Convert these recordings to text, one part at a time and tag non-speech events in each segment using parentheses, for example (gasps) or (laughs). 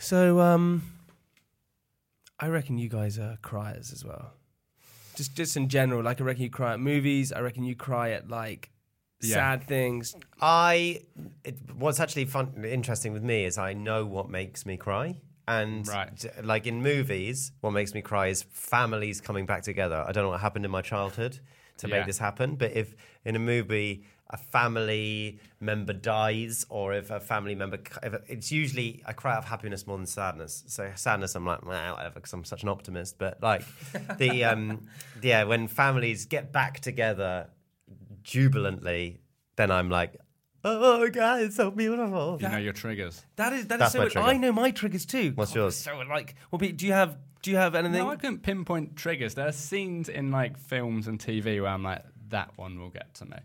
So, um, I reckon you guys are criers as well. Just, just in general, like I reckon you cry at movies. I reckon you cry at like Yeah. sad things. I it, what's actually fun interesting with me is I know what makes me cry. And Right. d- like in movies, what makes me cry is families coming back together. I don't know what happened in my childhood to Yeah. make this happen, but if in a movie a family member dies, or if a family member, if it's usually I cry out of happiness more than sadness. So sadness, I'm like, well, whatever, because I'm such an optimist. But like the (laughs) um, yeah, when families get back together jubilantly, then I'm like, oh God, it's so beautiful. You know your triggers. That is that is That's so. my trigger. I know my triggers too. What's God, yours? So like, well, be- do you have do you have anything? No, I couldn't pinpoint triggers. There are scenes in like films and TV where I'm like, that one will get to me.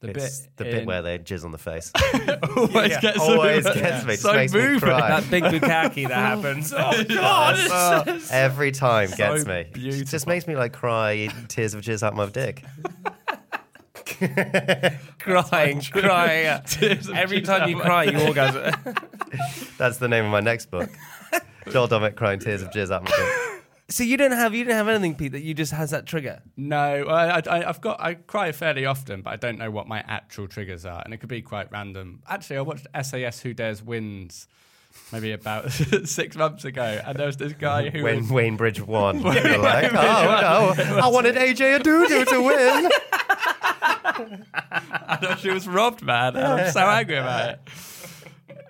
The It's bit the bit where they jizz on the face. (laughs) always Yeah, gets always me. gets me. Just So makes me cry. that big bukkake that (laughs) happens. Oh God! Oh, every time gets me. beautiful. It just makes me like cry tears of jizz out my dick. (laughs) crying, crying. Every time you cry, you orgasm. That's the name of my next book. Joel Dommett crying tears of jizz out my dick. So you don't have you don't have anything, Pete, that you just has that trigger. No, I, I, I've got I cry fairly often, but I don't know what my actual triggers are, and it could be quite random. Actually, I watched SAS Who Dares Wins maybe about (laughs) six months ago, and there was this guy who When was, Wayne Bridge won. (laughs) You're like, oh no, I wanted AJ Odudu to win. (laughs) I know she was robbed, man, I'm so angry about it.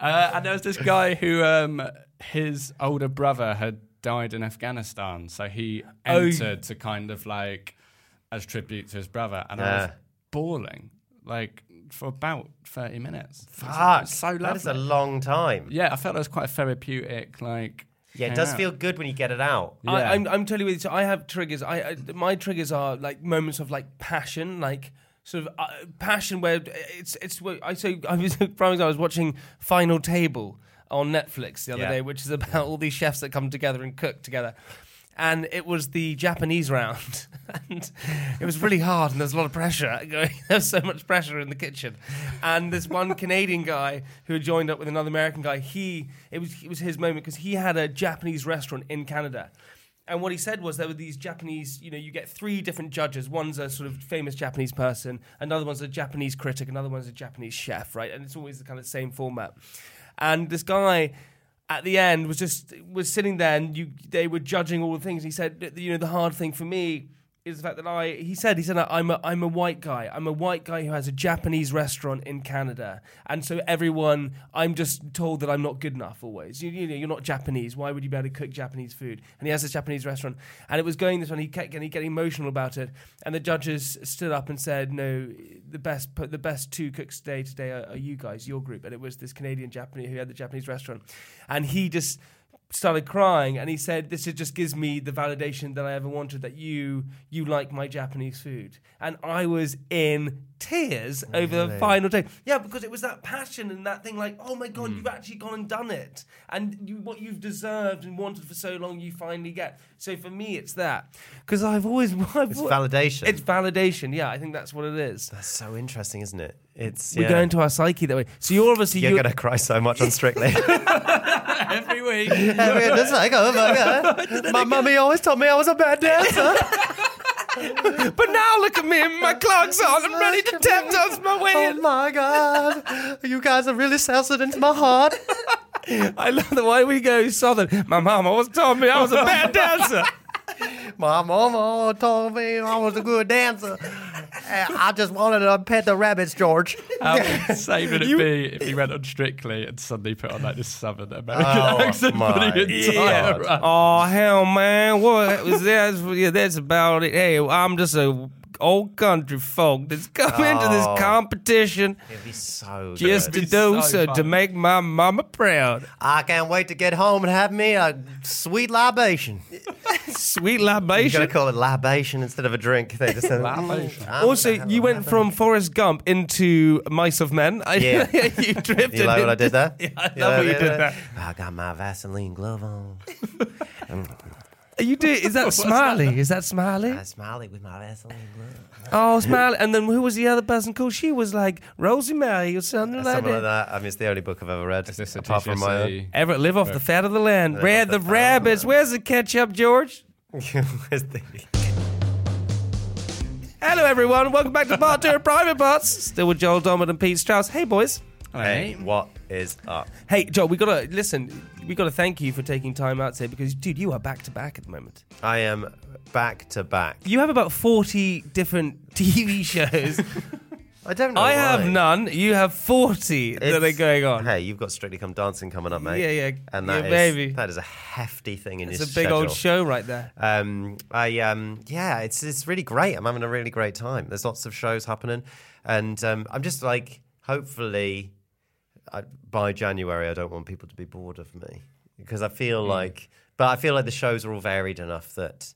Uh, and there was this guy who um, his older brother had died in Afghanistan, so he Oh. entered to kind of like as tribute to his brother, and I was bawling like for about thirty minutes. Fuck, so lovely. that is a long time. Yeah, I felt it was quite a therapeutic, like. Yeah, it does out. feel good when you get it out. Yeah. I, I'm I'm totally with you. So I have triggers. I, I my triggers are like moments of like passion, like sort of uh, passion where it's it's. what I say I was (laughs) for example, I was watching Final Table on Netflix the other Yeah. day, which is about all these chefs that come together and cook together. And it was the Japanese round, (laughs) and it was really hard, and there's a lot of pressure (laughs) going. There was so much pressure in the kitchen, and this one Canadian guy who had joined up with another American guy. He it was it was his moment because he had a Japanese restaurant in Canada, and what he said was there were these Japanese, you know, you get three different judges. One's a sort of famous Japanese person, another one's a Japanese critic, another one's a Japanese chef, right? And it's always the kind of same format. And this guy at the end was just was sitting there and you they were judging all the things. He said, you know, the hard thing for me is the fact that I he said he said I'm a I'm a white guy. I'm a white guy who has a Japanese restaurant in Canada. And so everyone I'm just told that I'm not good enough always. You, you know, you're not Japanese. Why would you be able to cook Japanese food? And he has this Japanese restaurant. And it was going this one, he kept getting, getting emotional about it. And the judges stood up and said, No, the best the best two cooks today today are, are you guys, your group. And it was this Canadian Japanese who had the Japanese restaurant. And he just started crying and he said this just gives me the validation that I ever wanted that you you like my Japanese food. And I was in tears over the final day. Yeah because it was that passion and that thing like oh my god hmm. you've actually gone and done it. And you, what you've deserved and wanted for so long you finally get. So for me it's that. Because I've always (laughs) I've, It's validation. it's validation. Yeah I think that's what it is. That's so interesting, isn't it? It's we yeah. go into our psyche that way so you're obviously You're you gonna cry so much on Strictly. (laughs) (laughs) every week. It's like, oh (laughs) my god, my mummy always told me I was a bad dancer. but now look at me my clogs on I'm ready to tap dance my way Oh my god, you guys are really sensitive into my heart. I love the way we go southern. My mom always told me I was a bad dancer. My mama told me I was a good dancer. And I just wanted to pet the rabbits, George. How insane would it be if he went on Strictly and suddenly put on like this Southern American Oh, accent for my the entire God. run? Oh hell, man! What was that? Yeah, that's about it. Hey, I'm just a old country folk that's come into this Oh. competition It'd be so just good. to do so so to make my mama proud. I can't wait to get home and have me a sweet libation. Sweet libation. You're libation. gonna call it libation instead of a drink. They just said, Libation. "Mm, Also, you went from Forrest Gump into Mice of Men. (laughs) Yeah. you drifted. You like what I did there? (laughs) Yeah, I You love like what you did there. I got my Vaseline glove on. (laughs) Are you do? Is (laughs) that Smiley? Is that Smiley? I smiley with my Vaseline glove. Oh, Smiley. And then who was the other person called? She was like Rosie Mary or something like that. Something like that. that. I mean, it's the only book I've ever read. Is this a apart from my own. GCSE? Everett, live off the fat of the land. Live Red off the, the fat of the rabbits. land. Where's the ketchup, George? Where's (laughs) the- Hello, everyone. Welcome back to Part 2 of Private Parts. Still with Joel Dommett and Pete Strauss. Hey, boys. Hey, what is up? Hey, Joe, we gotta listen. We gotta thank you for taking time out today because, dude, you are back to back at the moment. I am back to back. You have about forty different (laughs) TV shows. I don't know. I have none. You have forty that are going on. Hey, you've got Strictly Come Dancing coming up, mate. Yeah, yeah. And Yeah, that is baby. that is a hefty thing in It's your It's a big schedule. old show right there. Um, I um, yeah, it's it's really great. I'm having a really great time. There's lots of shows happening, and um, I'm just like, hopefully, I, by January, I don't want people to be bored of me because I feel mm. like, but I feel like the shows are all varied enough that.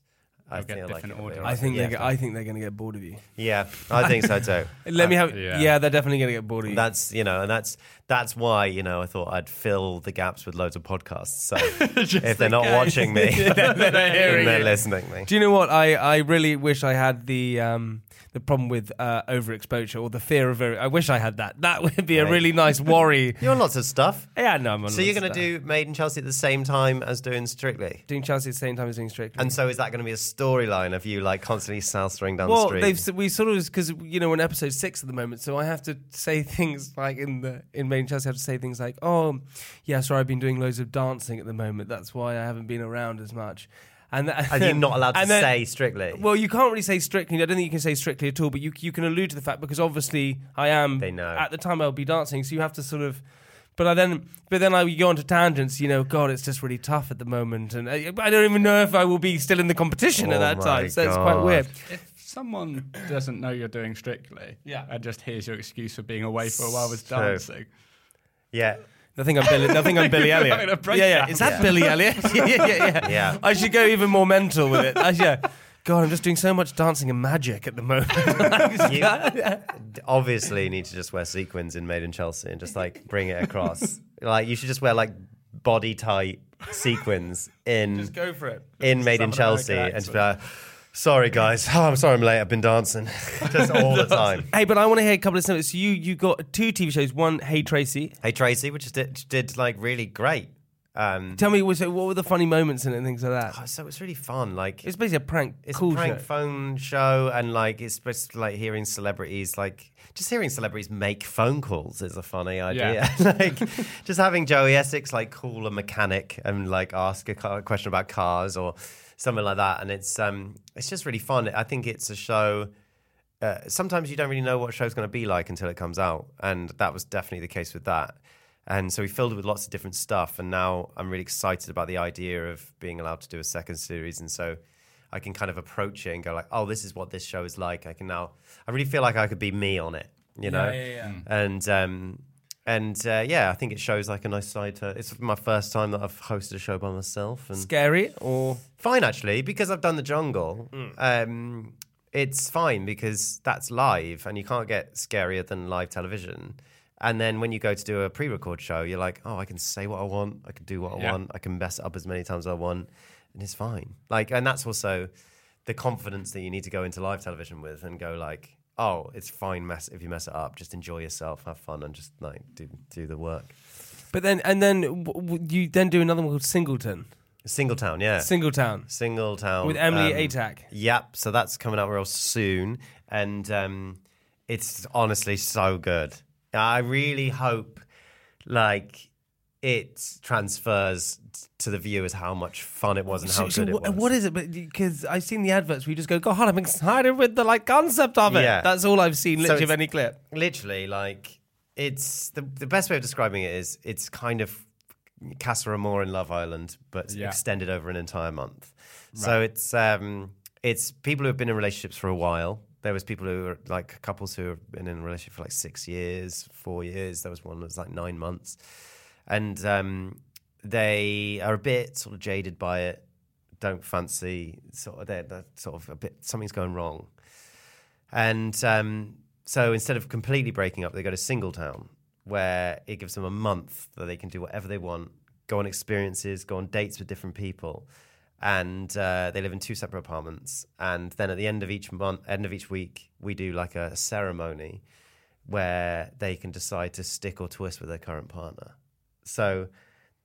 I You'll get feel like different audience. I think yeah, they're. I think they're going to get bored of you. yeah, I think so too. (laughs) Let me have. Yeah. yeah. they're definitely going to get bored of you. That's you know, and that's that's why you know I thought I'd fill the gaps with loads of podcasts. So (laughs) (laughs) if they're not watching me, then they're it. listening me. Do you know what? I, I really wish I had the um, the problem with uh, overexposure or the fear of. Over- I wish I had that. That would be a really nice worry. (laughs) You're on lots of stuff. yeah, no. I'm on So you're going to do Made in Chelsea at the same time as doing Strictly. doing Chelsea at the same time as doing Strictly. And so is that going to be a storyline of you like constantly soustering down well, the street? they've we sort of because you know we're in episode six at the moment, so I have to say things like in the in Main Chelsea, I have to say things like, "Oh, yeah, sorry, I've been doing loads of dancing at the moment. That's why I haven't been around as much." And, th- and you're not (laughs) allowed to then- say Strictly. Well, you can't really say strictly. I don't think you can say strictly at all, but you you can allude to the fact because obviously I am. They know. at the time I'll be dancing, so you have to sort of. But I then, but then I go on to tangents. You know, God, it's just really tough at the moment, and I, I don't even know if I will be still in the competition at Oh that time. So it's quite weird. If someone doesn't know you're doing Strictly, Yeah. and just hears your excuse for being away for a while with So- dancing, yeah. Think I'm Billy. Think (laughs) I'm Billy Elliot. Yeah, yeah. Is that Yeah. Billy Elliot? yeah, yeah, yeah, Yeah. I should go even more mental with it. I, yeah. God, I'm just doing so much dancing and magic at the moment. (laughs) You (laughs) obviously need to just wear sequins in Made in Chelsea and just like bring it across. like you should just wear like body tight sequins in just go for it. in Made in Chelsea and just be like, sorry guys, (laughs) oh, I'm sorry I'm late. I've been dancing (laughs) just all the (laughs) time. Hey, but I want to hear a couple of snippets. So you you got two TV shows. One, Hey Tracy. Hey Tracy, which did, did like really great. Um, Tell me, was it, what were the funny moments in it and things like that? oh, so it's really fun. Like It's basically a prank. it's cool a prank show. phone show, and like it's supposed to like hearing celebrities like just hearing celebrities make phone calls is a funny idea. like just having Joey Essex like call a mechanic and like ask a car- question about cars or something like that, and it's um it's just really fun. I think it's a show. Uh, sometimes you don't really know what a show's going to be like until it comes out, and that was definitely the case with that. And so we filled it with lots of different stuff, and now I'm really excited about the idea of being allowed to do a second series, and so I can kind of approach it and go like, "Oh, this is what this show is like." I can now, I really feel like I could be me on it, you know, yeah, yeah. and um, and uh, yeah, I think it shows like a nice side to. It's my first time that I've hosted a show by myself, and Scary or fine actually because I've done the jungle. Hmm. Um, it's fine because that's live, and you can't get scarier than live television. And then when you go to do a pre-record show, you're like, oh, I can say what I want, I can do what I Yeah. want, I can mess it up as many times as I want, and it's fine. Like, and that's also the confidence that you need to go into live television with, and go like, oh, it's fine mess if you mess it up. Just enjoy yourself, have fun, and just like do do the work. but then and then w- w- you then do another one called Singleton, Singletown, yeah, Singletown Singletown with Emily um, Atack. Yep. So that's coming out real soon, and um, it's honestly so good. I really hope, like, it transfers to the viewers how much fun it was and how So- so good it was. What is it? Because I've seen the adverts where you just go, God, I'm excited with the like concept of it. Yeah. That's all I've seen, So literally, of any clip. Literally, like, it's the the best way of describing it is it's kind of Casa Amor in Love Island, but Yeah. extended over an entire month. So it's um, it's people who have been in relationships for a while. There was people who were like couples who have been in a relationship for like six years, four years. There was one that was like nine months, and um, they are a bit sort of jaded by it. Don't fancy sort of they're, they're sort of a bit something's going wrong, and um, so instead of completely breaking up, they go to Singletown, where it gives them a month that they can do whatever they want, go on experiences, go on dates with different people, and uh, they live in two separate apartments. And then at the end of each month, end of each week, we do like a ceremony where they can decide to stick or twist with their current partner. So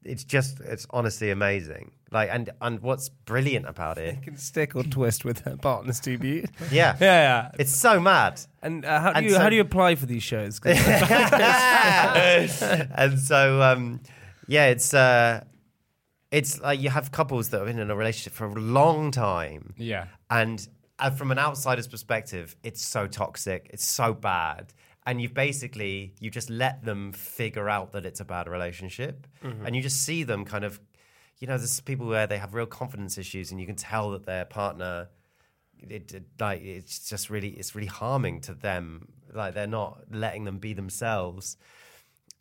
it's just it's honestly amazing. Like and and what's brilliant about it, can stick or twist with her partners, do you? (laughs) yeah, yeah, yeah. it's so mad. And uh, how do And you so- how do you apply for these shows? (laughs) (laughs) and so um, yeah, it's uh, it's like you have couples that have been in a relationship for a long time, Yeah. and uh, from an outsider's perspective, it's so toxic, it's so bad, and you've basically you just let them figure out that it's a bad relationship, mm-hmm. and you just see them kind of, you know, there's people where they have real confidence issues, and you can tell that their partner it, it like it's just really it's really harming to them. Like they're not letting them be themselves.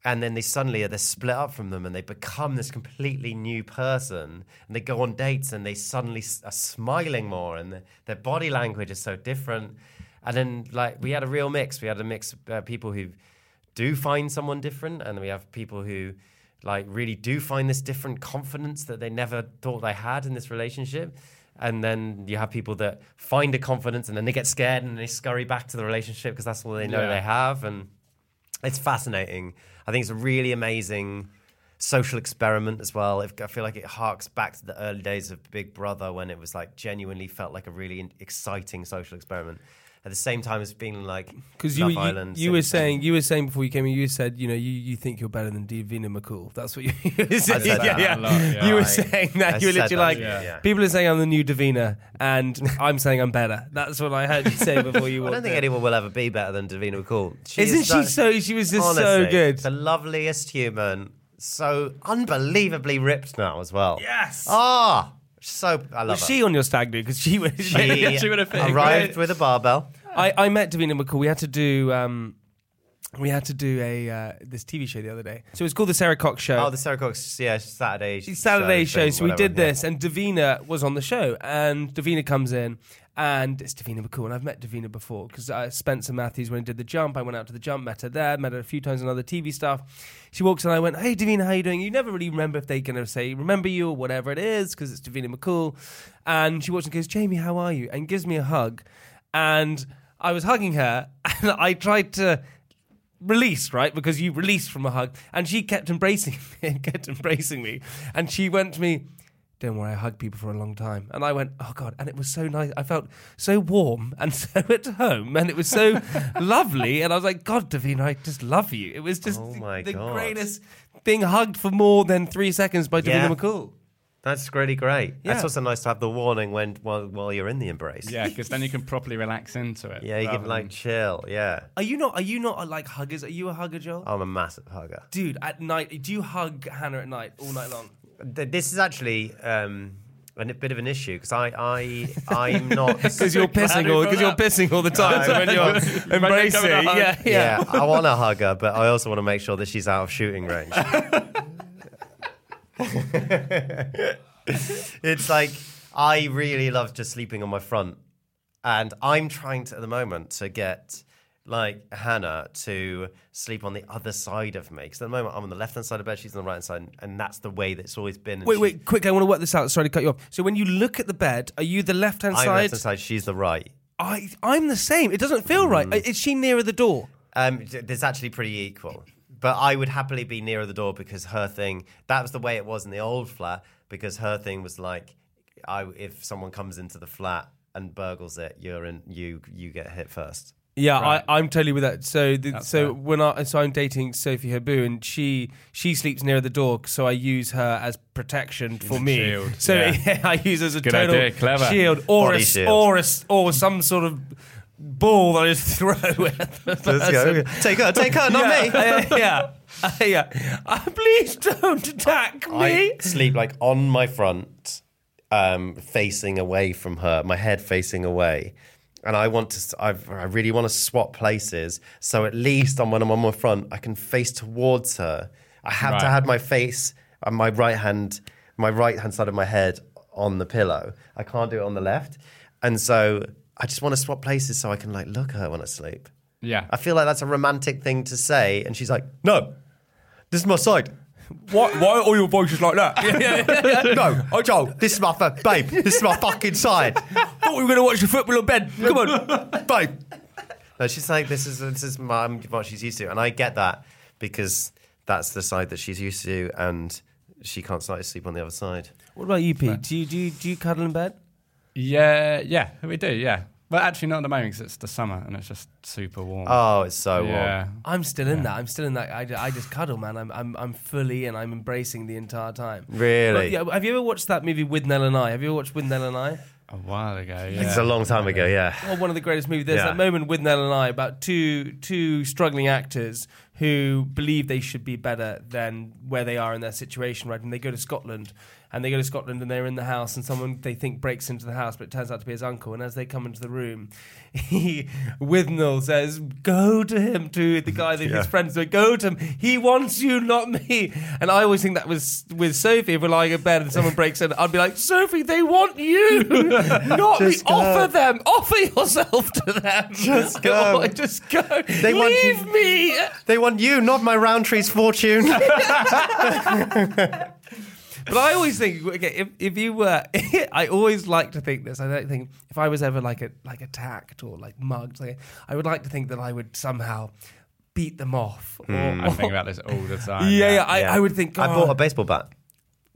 And then they suddenly are they're split up from them and they become this completely new person and they go on dates and they suddenly are smiling more and the, their body language is so different and then like we had a real mix we had a mix of uh, people who do find someone different and we have people who like really do find this different confidence that they never thought they had in this relationship and then you have people that find a confidence and then they get scared and they scurry back to the relationship because that's all they know Yeah. they have and it's fascinating. I think it's a really amazing social experiment as well. I feel like it harks back to the early days of Big Brother when it was like genuinely felt like a really exciting social experiment. At the same time as being like Because you, you, you were saying you were saying before you came in, you said you know you, you think you're better than Davina McCool. That's what you, (laughs) you were saying. said yeah, that yeah. lot, yeah. You were I- saying I that you were literally that, like yeah, people are saying I'm the new Davina, and (laughs) I'm saying I'm better. That's what I heard you say before you. (laughs) I don't think in. anyone will ever be better than Davina McCall. She Isn't is she so? She was just so good. The loveliest human. So unbelievably ripped now as well. Yes. Ah, so I love Was her. she on your stag do? Because she was. (laughs) She, She would have arrived great. with a barbell. I, I met Davina McCall. We had to do um, we had to do a uh, this TV show the other day. So it was called the Sara Cox Show. Oh, the Sara Cox, yeah, Saturday. Saturday show, thing, so we whatever, did yeah. this, and Davina was on the show, and Davina comes in, and it's Davina McCool, and I've met Davina before because uh, Spencer Matthews when he did the jump, I went out to the jump, met her there, met her a few times on other TV stuff. She walks in, I went, "Hey, Davina, how you doing?" You never really remember if they're gonna say "remember you" or whatever it is because it's Davina McCool, and she walks and goes, "Jamie, how are you?" and gives me a hug, and I was hugging her, (laughs) and I tried to release, right? Because you release from a hug, and she kept embracing (laughs) me, and kept embracing me, and she went to me. Don't worry, I hug people for a long time, and I went, oh god, and it was so nice. I felt so warm (laughs) and so at home, and it was so (laughs) lovely, and I was like, God, Davina, I just love you. It was just Oh my the God. greatest being hugged for more than three seconds by Davina Yeah. McCool. That's really great. Yeah. That's also nice to have the warning when while, while you're in the embrace. Yeah, because then you can properly relax into it. Yeah, you rather can like than- chill. Yeah. Are you not? Are you not like huggers? Are you a hugger, Joel? I'm a massive hugger. Dude, at night, do you hug Hannah at night all night long? Th- This is actually um, a n- bit of an issue because I, I, I'm not. (laughs) Because you're pissing all because you're pissing all the time. so when (laughs) you're embracing, coming to hug. yeah, yeah. yeah, I want to hug her, but I also want to make sure that she's out of shooting range. (laughs) it's like I really love just sleeping on my front, and I'm trying to at the moment to get like Hannah to sleep on the other side of me because at the moment I'm on the left hand side of bed, she's on the right hand side, and that's the way that it's always been. and Wait, wait, quick! I want to work this out. Sorry to cut you off. So when you look at the bed, are you the left hand I'm side? left hand side, she's the right. I, I'm the same. It doesn't feel right. Is she nearer the door? Um, there's actually pretty equal. But I would happily be nearer the door because her thing, that was the way it was in the old flat, because her thing was like, I, if someone comes into the flat and burgles it, you're in, you, you get hit first. Yeah, Right. I, I'm totally with that. So, the, That's so fair. when I so I'm dating Sophie Habboo, and she she sleeps near the door, so I use her as protection for me. shield, So (laughs) yeah. I use her as a Good total idea, clever. shield, or a, Body shield. or a s- or some sort of ball that I just (laughs) throw at the person. Take her, take her, not me. (laughs) yeah, yeah, Uh, yeah. Uh, please don't attack me. I sleep like on my front, um, facing away from her, my head facing away. And I want to. I've, I really want to swap places. So at least on when I'm on my front, I can face towards her. I have to have my face on my right hand, my right hand side of my head on the pillow. I can't do it on the left, and so I just want to swap places so I can like look at her when I sleep. Yeah. I feel like that's a romantic thing to say, and she's like, "No, this is my side." (laughs) Why, why are all your voices like that? (laughs) no, oh, Joel, this is my babe. This is my fucking side, (laughs) thought we were going to watch the football in bed. Come on. (laughs) bye. No, she's like, this is this is my, what she's used to, and I get that because that's the side that she's used to, and she can't start to sleep on the other side. What about you, Pete? Do you, do you, do you cuddle in bed? Yeah, yeah, we do, yeah. But actually, not at the moment because it's the summer and it's just super warm. Oh, it's so yeah. warm. I'm still in that. I'm still in that. I, I just cuddle, man. I'm, I'm, I'm fully and I'm embracing the entire time. Really? But, yeah, have you ever watched that movie Withnail and I? Have you ever watched Withnail and I? A while ago, yeah. It's a long time ago, yeah. Oh, one of the greatest movies. There's Yeah. that moment Withnail and I about two two struggling actors who believe they should be better than where they are in their situation, right? And they go to Scotland, and they go to Scotland, and they're in the house, and someone they think breaks into the house, but it turns out to be his uncle. And as they come into the room, (laughs) he Withnail says, "Go to him." To the guy that (laughs) his friends say, "Go to him. He wants you, not me." And I always think that was with Sophie. If we're lying in bed and someone breaks in, I'd be like, "Sophie, they want you, (laughs) not me. Offer them. Offer yourself to them. Just go. Just go. They want you- me. They want you, not my Rowntree's fortune. (laughs) (laughs) But I always think, okay, if, if you were, (laughs) I always like to think this. I don't think if I was ever like a, like attacked or like mugged, like, I would like to think that I would somehow beat them off. Or, hmm, I think about this all the time. yeah, yeah, I, Yeah. I would think. I oh, bought a baseball bat.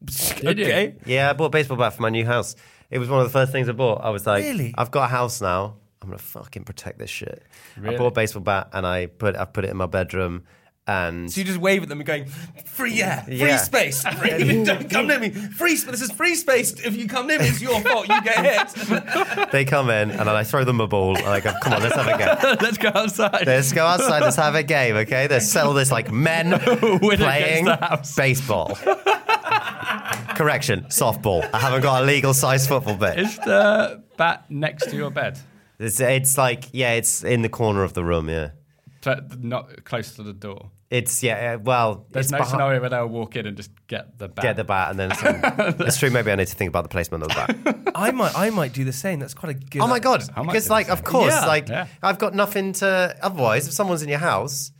Did you? okay. Yeah, I bought a baseball bat for my new house. It was one of the first things I bought. I was like, Really? I've got a house now. I'm gonna fucking protect this shit. I bought a baseball bat and I put I put it in my bedroom and So you just wave at them and going, free air, free Yeah. space, (laughs) free, don't come near me, free. sp- This is free space. If you come near me, it's your fault. You get hit. (laughs) they come in and then I throw them a ball and I go, come on, let's have a game. (laughs) Let's go outside. Let's go outside, let's have a game, okay? Let's settle this like men playing against the house. baseball. Correction, softball. I haven't got a legal size football bit. Is the bat next to your bed? It's, it's like, yeah, it's in the corner of the room, yeah. So, Not close to the door. It's, yeah, uh, well, There's it's no behi- scenario where they'll walk in and just get the bat. Get the bat and then some. (laughs) it's true, maybe I need to think about the placement of the bat. I might, I might do the same. That's quite a good. Oh my god! I Because like, of course, Yeah. like Yeah. I've got nothing to. Otherwise, if someone's in your house,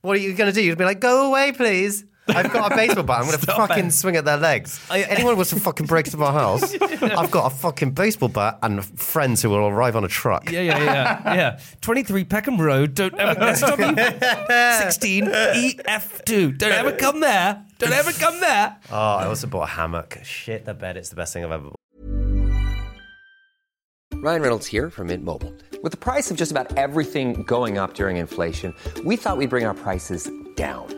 what are you going to do? You'd be like, "Go away, please." I've got a baseball bat. I'm going to fucking swing at their legs. Anyone wants to fucking break into my house? (laughs) I've got a fucking baseball bat and friends who will arrive on a truck. Yeah, yeah, yeah, yeah. (laughs) Twenty-three Peckham Road. Don't ever. (laughs) SW sixteen EF two. Don't ever come there. Don't ever come there. Oh, I also bought a hammock. Shit, the bed. It's the best thing I've ever bought. Ryan Reynolds here from Mint Mobile. With the price of just about everything going up during inflation, we thought we'd bring our prices down.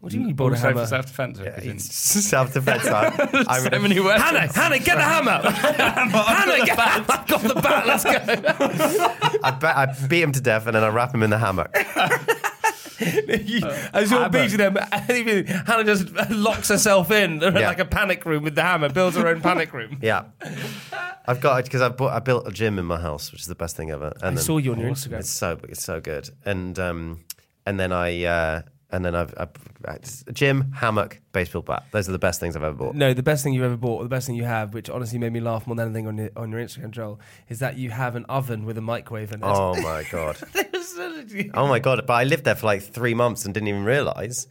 What do you mean you bought a Also hammer? for self-defense. because in- Self defense. I'm so many weapons. Hannah, Hannah, get the hammer. (laughs) Hannah, get the hammer. I've got the bat. Let's go. I, be- I beat him to death and then I wrap him in the hammock. (laughs) As you're beating them, (laughs) Hannah just locks herself in Yeah. like a panic room with the hammer, builds her own panic room. Yeah, I've got it because I bought I built a gym in my house, which is the best thing ever. And I then- saw you on your Instagram. It's so it's so good. And um, and then I uh, and then I've, I've gym, hammock, baseball bat. Those are the best things I've ever bought. No, the best thing you've ever bought, or the best thing you have, which honestly made me laugh more than anything on your, on your Instagram, Joel, is that you have an oven with a microwave in it. Oh (laughs) my god. (laughs) oh my god. But I lived there for like three months and didn't even realize.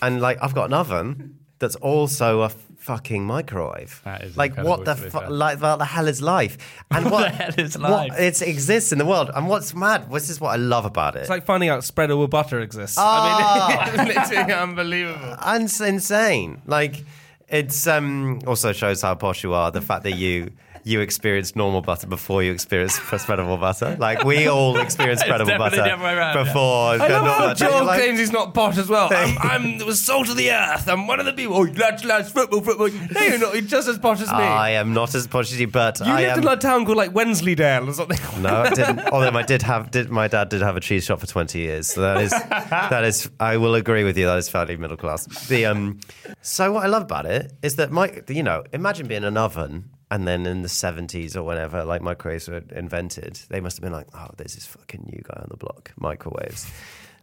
And like I've got an oven that's also a fucking microwave. That is like what the fu- like what the hell is life? And (laughs) what the hell is what- life? it exists in the world. And what's mad? This is what I love about it. It's like finding out spread over butter exists. Ah. I mean, (laughs) literally unbelievable. (laughs) and it's insane. Like it's um also shows how posh you are. The fact that you you experienced normal butter before you experienced (laughs) spreadable butter. Like we all experienced (laughs) spreadable definitely butter the other yeah. before. I love normal how butter. Joel You're like- claims he's not posh as well. I'm, (laughs) I'm the salt of the earth. I'm one of the people. Oh, lads, lads, football, football. No, you're not. You're just as posh as me. I am not as posh as you, but you I lived am. in a town called like Wensleydale or something. No, I didn't. Although I did have, did my dad did have a cheese shop for twenty years, so that is that is. I will agree with you. That is fairly middle class. The um. So what I love about it is that my, you know, imagine being an oven, and then in the seventies or whenever, like microwaves were invented, they must have been like, oh, there's this fucking new guy on the block, microwaves.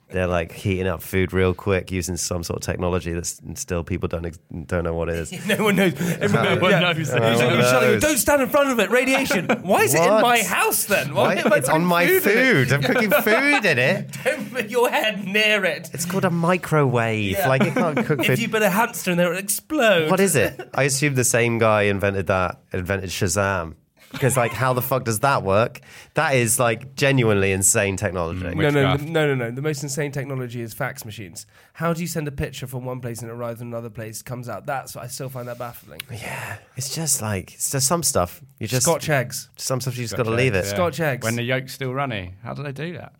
They're like heating up food real quick using some sort of technology that's still people don't ex- don't know what it is. (laughs) no one knows. (laughs) Everyone one yeah. knows. He's- No he's one shouting, knows. Don't stand in front of it. Radiation. Why is it in What? my house then? Why Why? am I It's on putting my in it? food. I'm cooking (laughs) food in it. Don't put your head near it. It's called a microwave. Yeah. Like it can't cook If food. you put a hamster in there, it'll explode. What is it? I assume the same guy invented that, invented Shazam. Because, like, how the fuck does that work? That is, like, genuinely insane technology. Mm, No, no, no, no, no, no. The most insane technology is fax machines. How do you send a picture from one place and it arrives in another place, comes out? That's I still find that baffling. yeah. It's just like, it's just some stuff. You just, Scotch eggs. some stuff you just got to leave it. yeah. Scotch eggs. When the yolk's still runny. How do they do that?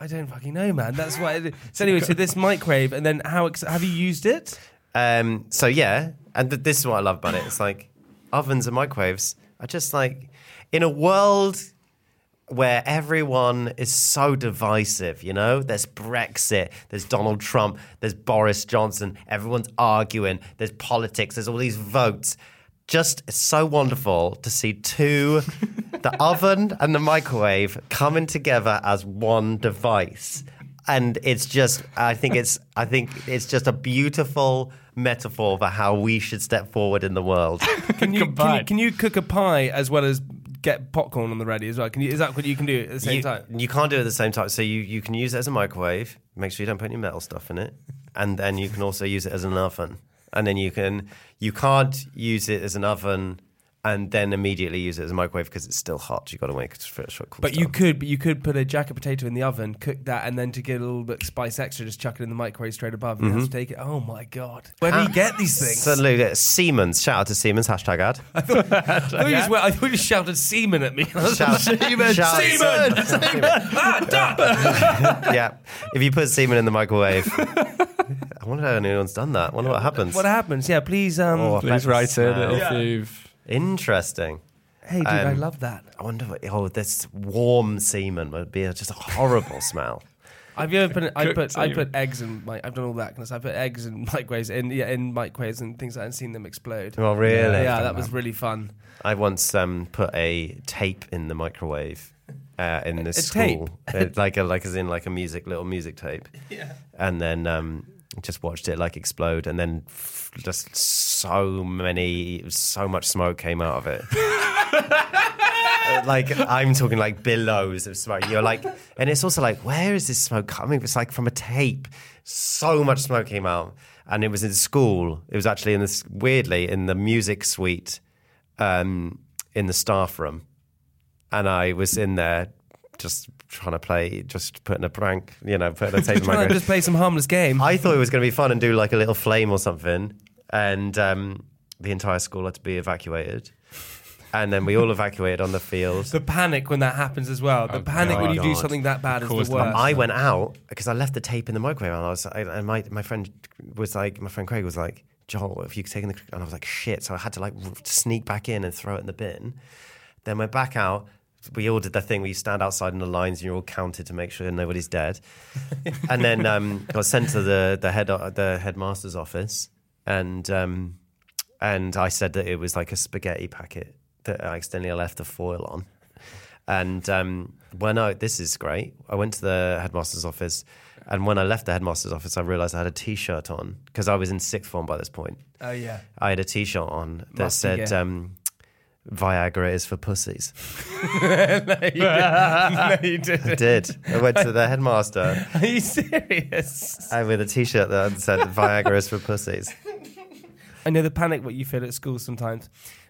I don't fucking know, man. That's why. It, so anyway, so this microwave, and then how ex- have you used it? Um, so yeah, and th- this is what I love about it. It's like ovens and microwaves are just like in a world where everyone is so divisive, you know? There's Brexit, there's Donald Trump, there's Boris Johnson, everyone's arguing, there's politics, there's all these votes. Just so wonderful to see two, the (laughs) oven and the microwave coming together as one device. And it's just, I think it's, I think it's just a beautiful metaphor for how we should step forward in the world. (laughs) Can you, can you can you cook a pie as well as get popcorn on the ready as well? Can you? Is that what you can do at the same you, time? You can't do it at the same time. So you, you can use it as a microwave. Make sure you don't put any metal stuff in it, and then you can also use it as an oven. And then you can you can't use it as an oven and then immediately use it as a microwave because it's still hot. You got to wait for it to cool But you down. could, but you could put a jacket potato in the oven, cook that, and then to get a little bit spice extra, just chuck it in the microwave straight above. You have to take it. Oh my god! Where do you get these things? So Siemens. Shout out to Siemens. Hashtag ad. (laughs) I thought, you just, went- I thought you shouted semen at me. (laughs) Shout, Semen, shout- semen, (laughs) ah, done. yeah. If you put semen in the microwave, I wonder how anyone's done that. I wonder what happens. What happens? Yeah, please. Um, Oh, Please write in smell. if Yeah. you've. Interesting. hey, dude, I um, love that. I wonder what. Oh, this warm semen would be just a horrible smell. (laughs) I've ever put I Cooked put I put eggs in my I've done all that kind of stuff. I put eggs in (laughs) microwaves in yeah in microwaves and things like that and seen them explode. Oh, really? Yeah, that was really fun. I once um, put a tape in the microwave uh, in the A school, Uh, like a, like as in like a music little music tape. (laughs) Yeah. And then um, just watched it like explode, and then f- just so many, so much smoke came out of it. (laughs) Like I'm talking like billows of smoke. You're like, and it's also like, where is this smoke coming? It's like from a tape. So much smoke came out, and it was in school. It was actually in this weirdly in the music suite, um, in the staff room, and I was in there just trying to play, just putting a prank, you know, putting a tape in my. Trying to just play some harmless game. I thought it was going to be fun and do like a little flame or something, and um, the entire school had to be evacuated, and then we all evacuated on the field. the panic when that happens as well. The Oh, panic when you do God. something that bad is the the- worst. I went out because I left the tape in the microwave, and I was, I, and my my friend was like, my friend Craig was like, Joel, if you could take in the, and I was like, shit. So I had to like r- sneak back in and throw it in the bin. Then went back out. We all did the thing where you stand outside in the lines and you're all counted to make sure nobody's dead. (laughs) and then um, got sent to the the head the headmaster's office, and um, and I said that it was like a spaghetti packet that I accidentally left the foil on. And um, when I, this is great, I went to the headmaster's office. And when I left the headmaster's office, I realized I had a t shirt on because I was in sixth form by this point. oh yeah. I had a t shirt on that Must said, um, Viagra is for pussies. (laughs) (laughs) no, you didn't. I did. I went to the (laughs) headmaster Are you serious? uh, with a t shirt that said, Viagra is for pussies. I know the panic what you feel at school sometimes.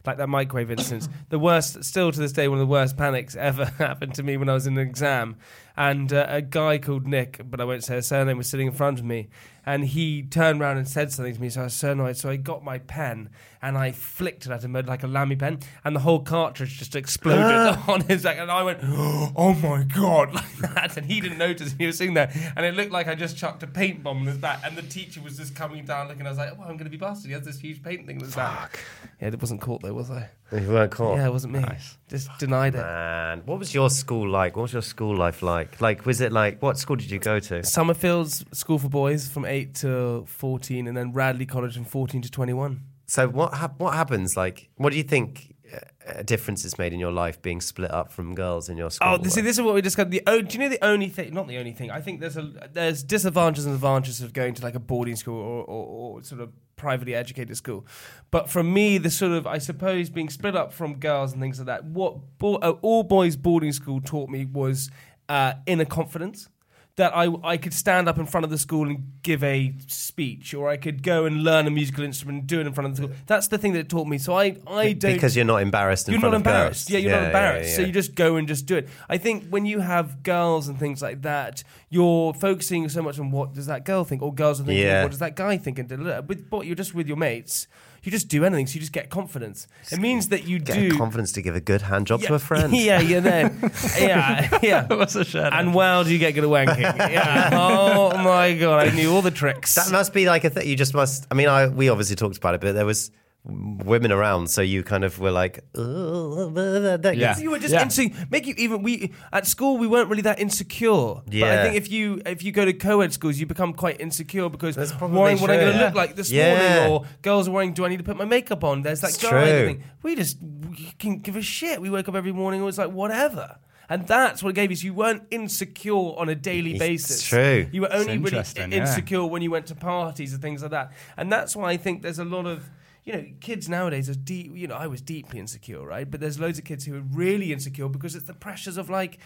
Like that microwave instance. the worst, still to this day, one of the worst panics ever (laughs) happened to me when I was in an exam. And uh, a guy called Nick, but I won't say his surname, was sitting in front of me. And he turned around and said something to me. So I was so annoyed. So I got my pen and I flicked it at him like a Lamy pen. And the whole cartridge just exploded (gasps) (laughs) on his back. And I went, oh my God, (laughs) like that. And he didn't notice. He was sitting there. And it looked like I just chucked a paint bomb on his back. And the teacher was just coming down looking. I was like, oh, I'm going to be busted. He has this huge paint thing his back. Yeah, it wasn't caught though, was I? You weren't caught. Yeah, it wasn't me. Just denied it. And what was your school like? What was your school life like? Like, was it like what school did you go to? Summer Fields School for Boys from 8 to 14, and then Radley College from 14 to 21. So what hap- what happens? Like, what do you think uh, a difference is made in your life being split up from girls in your school? Oh, this, see, this is what we discussed. The oh, do you know the only thing? Not the only thing. I think there's a there's disadvantages and advantages of going to like a boarding school or, or, or sort of privately educated school. But for me, the sort of I suppose being split up from girls and things like that. What bo- uh, all boys boarding school taught me was uh, inner confidence. That I, I could stand up in front of the school and give a speech, or I could go and learn a musical instrument and do it in front of the school. That's the thing that it taught me. So I, I don't because you're not embarrassed you're not embarrassed. Yeah, you're not embarrassed. yeah, So yeah. you just go and just do it. I think when you have girls and things like that, you're focusing so much on what does that girl think, or girls are thinking, Yeah. what does that guy think, and da, da, da. with but you're just with your mates. You just do anything, so you just get confidence. It means that you Get do confidence to give a good hand job yeah, to a friend. (laughs) Yeah, yeah, then (laughs) yeah, yeah. (laughs) What's a shadow? And well, do you get good at wanking? Yeah. Oh my god, I knew all the tricks. That must be like a thing. You just must. I mean, I we obviously talked about it, but there was women around, so you kind of were like, "Ugh, that Yeah. You were just Yeah. insecure. Make you even we at school we weren't really that insecure. But I think if you if you go to co-ed schools, you become quite insecure because That's probably worrying what I'm going to look like this Yeah. morning, or girls are worrying, do I need to put my makeup on? There's that It's guy true. thing. We just we can give a shit. We wake up every morning and it was like whatever. And that's what it gave us. You weren't insecure on a daily It's basis. true. You were only really interesting, yeah. insecure when you went to parties and things like that. And that's why I think there's a lot of you know, kids nowadays are deep. You know, I was deeply insecure, right? But there's loads of kids who are really insecure because it's the pressures of like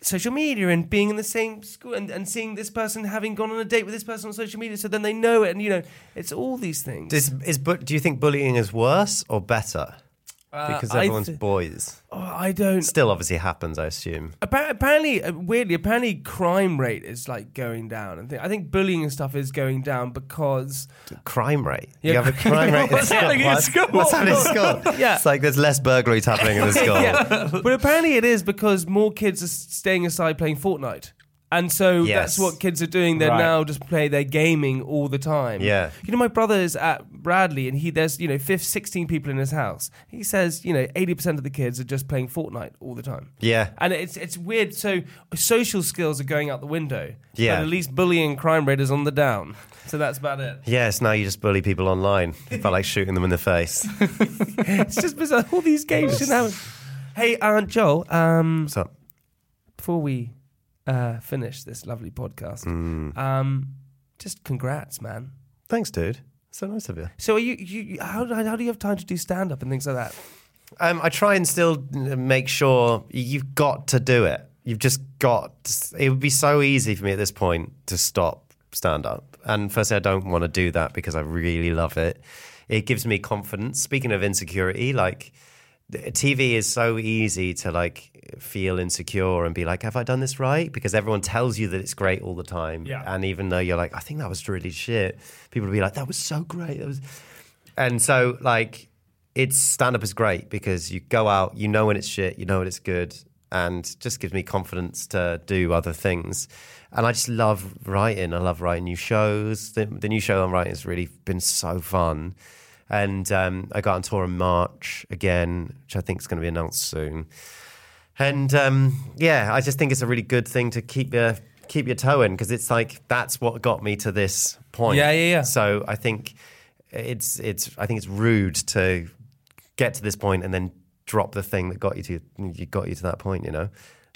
social media and being in the same school and, and seeing this person having gone on a date with this person on social media. So then they know it, and you know, it's all these things. Is, is do you think bullying is worse or better? Because Uh, I everyone's th- boys. oh, I don't. Still, obviously, happens. I assume. Apparently, uh, weirdly, apparently, crime rate is like going down. And I think bullying and stuff is going down because Crime rate. Yeah. You have a crime rate. (laughs) What's happening in What? school? What's happening in (laughs) school? Yeah. It's like there's less burglaries happening in the (laughs) school. yeah. But apparently it is because more kids are staying aside playing Fortnite. And so Yes. that's what kids are doing. They're Right. now just play they're gaming all the time. Yeah. You know, my brother is at Radley and he there's, you know, 5, 16 people in his house. He says, you know, 80% of the kids are just playing Fortnite all the time. Yeah. And it's it's weird. So social skills are going out the window. Yeah. But at least bullying crime rate is on the down. So that's about it. Yes, now you just bully people online. I felt like shooting them in the face. (laughs) It's just bizarre. All these games happen. Hey, Aunt Joel, um, What's up? before we uh, finish this lovely podcast, Mm. um, just congrats, man. Thanks, dude. So nice of you. So, are you, you how, how do you have time to do stand up and things like that? Um, I try and still make sure you've got to do it. You've just got. It would be so easy for me at this point to stop stand up. And firstly, I don't want to do that because I really love it. It gives me confidence. Speaking of insecurity, like TV is so easy to like feel insecure and be like, "Have I done this right?" Because everyone tells you that it's great all the time, Yeah. and even though you're like, "I think that was really shit," people will be like, "That was so great." That was, and so like, it's stand up is great because you go out, you know when it's shit, you know when it's good, and just gives me confidence to do other things. And I just love writing. I love writing new shows. The, the new show I'm writing has really been so fun. And um, I got on tour in March again, which I think is going to be announced soon. And um, yeah, I just think it's a really good thing to keep your keep your toe in because it's like that's what got me to this point. Yeah, yeah, yeah. So I think it's it's I think it's rude to get to this point and then drop the thing that got you to you got you to that point. You know.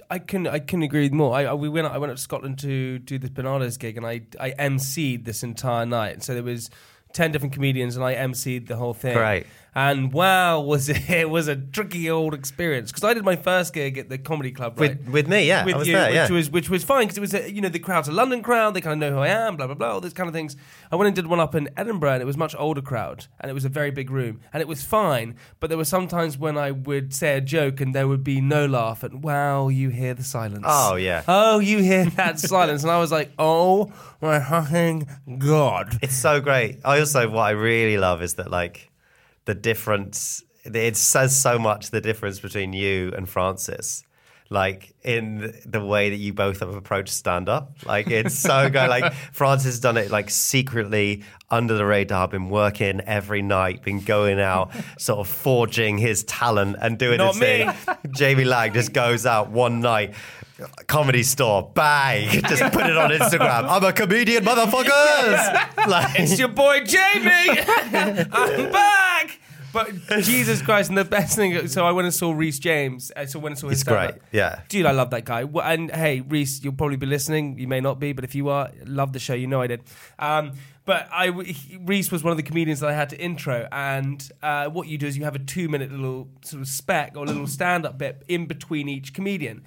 I can I can agree more. I, I we went I went up to Scotland to do this Barnardo's gig and I I emceed this entire night. So there was ten different comedians and I emceed the whole thing. Great. And wow, was it, (laughs) it was a tricky old experience because I did my first gig at the comedy club right? With- with me, yeah, with I was you, there, which yeah. was which was fine because it was a, you know the crowd's a London crowd, they kind of know who I am, blah blah blah, all those kind of things. I went and did one up in Edinburgh, and it was much older crowd, and it was a very big room, and it was fine. But there were some times when I would say a joke and there would be no laugh, and wow, you hear the silence. Oh, yeah. oh, you hear that (laughs) silence, and I was like, oh my fucking god. It's so great. I also what I really love is that like the difference. It says so much the difference between you and Francis. Like in the way that you both have approached stand up, like it's so (laughs) good. Like Francis has done it like secretly under the radar, been working every night, been going out, (laughs) sort of forging his talent and doing Not his thing. me. Jamie Laing just goes out one night, comedy store, bang, (laughs) just put it on Instagram. I'm a comedian, motherfuckers. (laughs) Like, It's your boy Jamie. (laughs) I'm back. But Jesus Christ, and the best thing. So I went and saw Rhys James. uh, So when I saw his He's great, yeah. dude, I love that guy. And hey, Rhys, you'll probably be listening. You may not be, but if you are, love the show. You know I did. Um, but I, Rhys was one of the comedians that I had to intro. And uh, what you do is you have a two-minute little sort of spec or little stand-up bit in between each comedian.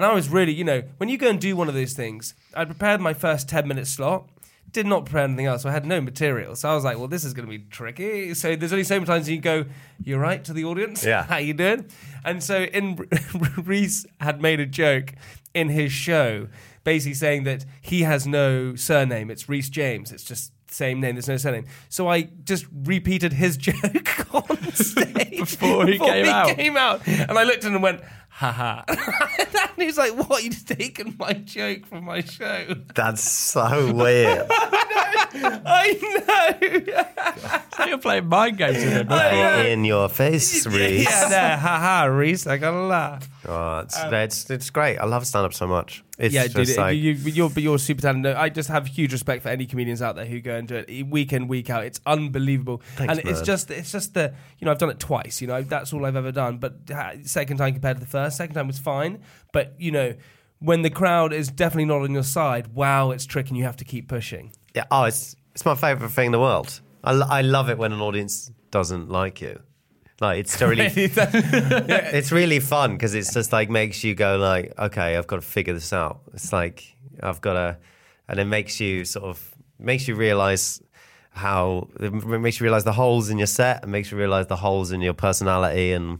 And I was really, you know, when you go and do one of those things, I prepared my first ten-minute slot did not prepare anything else. So I had no material. So I was like, well, this is going to be tricky. So there's only so many times you go, you're right to the audience. Yeah. How you doing? And so in (laughs) Rhys had made a joke in his show, basically saying that he has no surname. It's Rhys James. It's just same name. There's no surname. So I just repeated his (laughs) joke on (laughs) stage Before he came out. came out. And I looked at him and went, haha. (laughs) and he's like, what? You've taken my joke from my show. That's so weird. (laughs) (laughs) I know. So you're playing mind games with him. In your face, Rhys. yeah, no, haha, Rhys. I gotta laugh. Oh, it's, um, it's, it's great. I love stand up so much. It's yeah, just dude, like, you, you, you're, but you're super talented. I just have huge respect for any comedians out there who go and do it week in, week out. It's unbelievable, Thanks, and it's just, it's just the, you know, I've done it twice. You know, that's all I've ever done. But uh, second time compared to the first, second time was fine. But you know, when the crowd is definitely not on your side, wow, it's tricky. and You have to keep pushing. Yeah, oh, it's, it's my favorite thing in the world. I, I love it when an audience doesn't like you. Like it's (laughs) really, (laughs) it's really fun because it's just like makes you go like, okay, I've got to figure this out. It's like I've got to, and it makes you sort of makes you realize how it makes you realize the holes in your set and makes you realize the holes in your personality and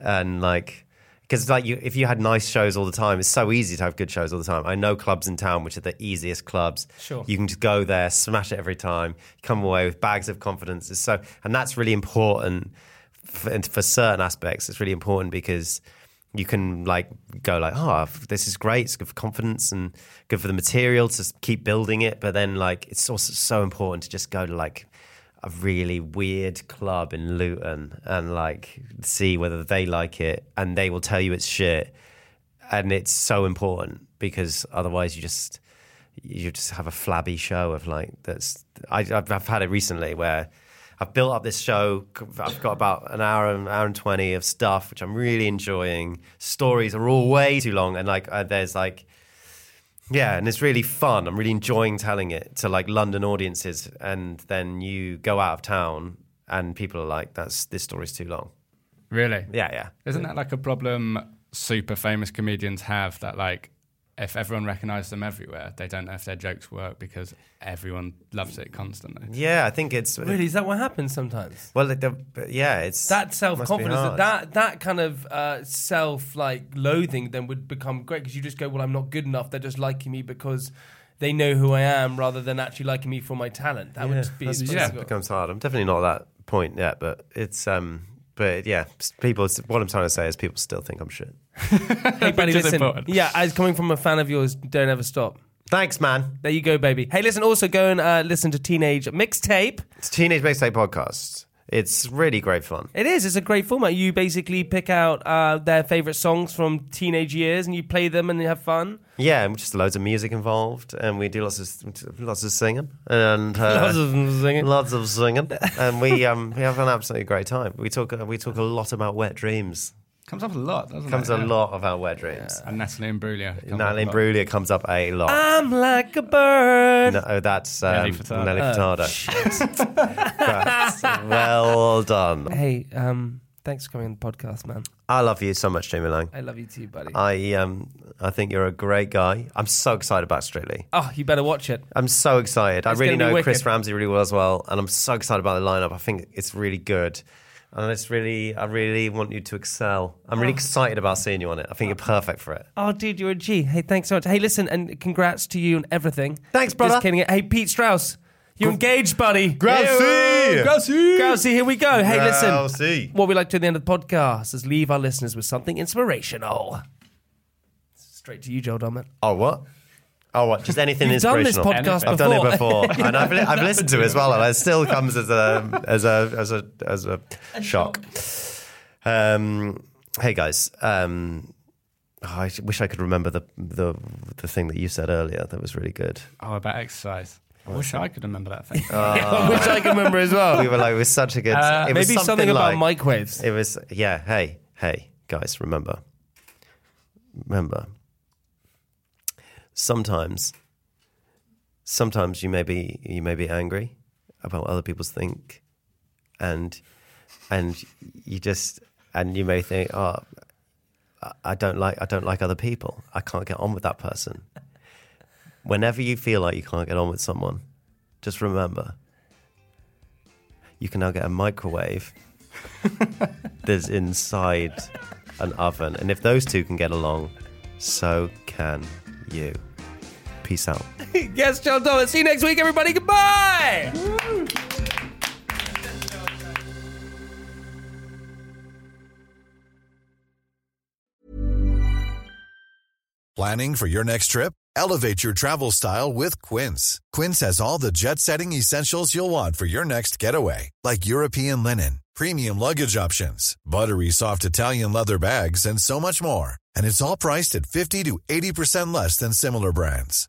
and like because like you if you had nice shows all the time it's so easy to have good shows all the time. I know clubs in town which are the easiest clubs. Sure. you can just go there smash it every time come away with bags of confidence. It's so and that's really important for, and for certain aspects it's really important because you can like go like oh this is great it's good for confidence and good for the material to keep building it. But then like it's also so important to just go to like a really weird club in Luton and like see whether they like it and they will tell you it's shit and it's so important because otherwise you just you just have a flabby show of like that's I, I've, I've had it recently where I've built up this show. I've got about an hour and hour and twenty of stuff, which I'm really enjoying. Stories are all way too long, and like uh, there's like yeah, and it's really fun. I'm really enjoying telling it to like London audiences, and then you go out of town, and people are like, "That's this story's too long." Really? Yeah, yeah. Isn't that like a problem super famous comedians have that like if everyone recognizes them everywhere, they don't know if their jokes work because everyone loves it constantly. Yeah, I think it's Really, is that what happens sometimes? well. The, yeah, it's that self confidence, that that kind of uh, self like loathing, then would become great because you just go, well, I'm not good enough. They're just liking me because they know who I am, rather than actually liking me for my talent. That Yeah, would be yeah. it becomes hard. I'm definitely not at that point yet, but it's um, but yeah, people. What I'm trying to say is people still think I'm shit. (laughs) Hey, buddy, Which is listen. important. Yeah, as coming from a fan of yours, don't ever stop. Thanks, man. There you go, baby. Hey, listen. Also, go and uh, listen to Teenage Mixtape. It's Teenage Mixtape Podcast. It's really great fun. It is. It's a great format. You basically pick out uh, their favorite songs from teenage years, and you play them, and you have fun. Yeah, and just loads of music involved, and we do lots of lots of singing and uh, Lots of singing. lots of singing, (laughs) and we um we have an absolutely great time. We talk we talk a lot about wet dreams. Comes up a lot, doesn't Comes it? a Yeah. lot of our wet dreams. And Natalie Imbruglia. comes up Natalie a lot. Imbruglia comes up a lot. I'm like a bird. no, that's um, Nelly Furtado. Nelly Oh, Furtado. (laughs) (laughs) That's- well done. Hey, um, thanks for coming on the podcast, man. I love you so much, Jamie Laing. I love you too, buddy. I um, I think you're a great guy. I'm so excited about Strictly. oh, you better watch it. I'm so excited. I really know Chris. Ramsey really well as well, and I'm so excited about the lineup. I think it's really good, and it's really, I really want you to excel. I'm Oh. really excited about seeing you on it. I think you're perfect for it. Oh, dude, you're a G. Hey, thanks so much. Hey, listen, and congrats to you and everything. Thanks, brother. Just kidding. Hey, Pete Strauss, you engaged, buddy. Grazie. Grazie, here we go. Hey, listen. Grazie. What we like to do at the end of the podcast is leave our listeners with something inspirational. Straight to you, Joel Dommett. Oh what? Oh what? Just anything You've done this inspirational. podcast I've before. done it before, (laughs) and I've, li- I've listened to it as well, and it still comes as a as a as a as a shock. Um, hey guys, um, oh, I wish I could remember the the the thing that you said earlier. That was really good. Oh, about exercise. I wish I could remember that thing. Which (laughs) I can remember as well. We were like, it was such a good. Uh, it was Maybe something, about like, microwaves. It was yeah. Hey hey guys, remember remember. Sometimes, sometimes you may be you may be angry about what other people think, and and you just and you may think, oh, I- I don't like I don't like other people. I can't get on with that person. Whenever you feel like you can't get on with someone, just remember you can now get a microwave (laughs) that's inside an oven. And if those two can get along, so can you. Peace out. yes, Joe Dommett. See you next week, everybody. Goodbye. Planning for your next trip? Elevate your travel style with Quince. Quince has all the jet setting essentials you'll want for your next getaway, like European linen, premium luggage options, buttery soft Italian leather bags, and so much more. And it's all priced at 50 to 80% less than similar brands.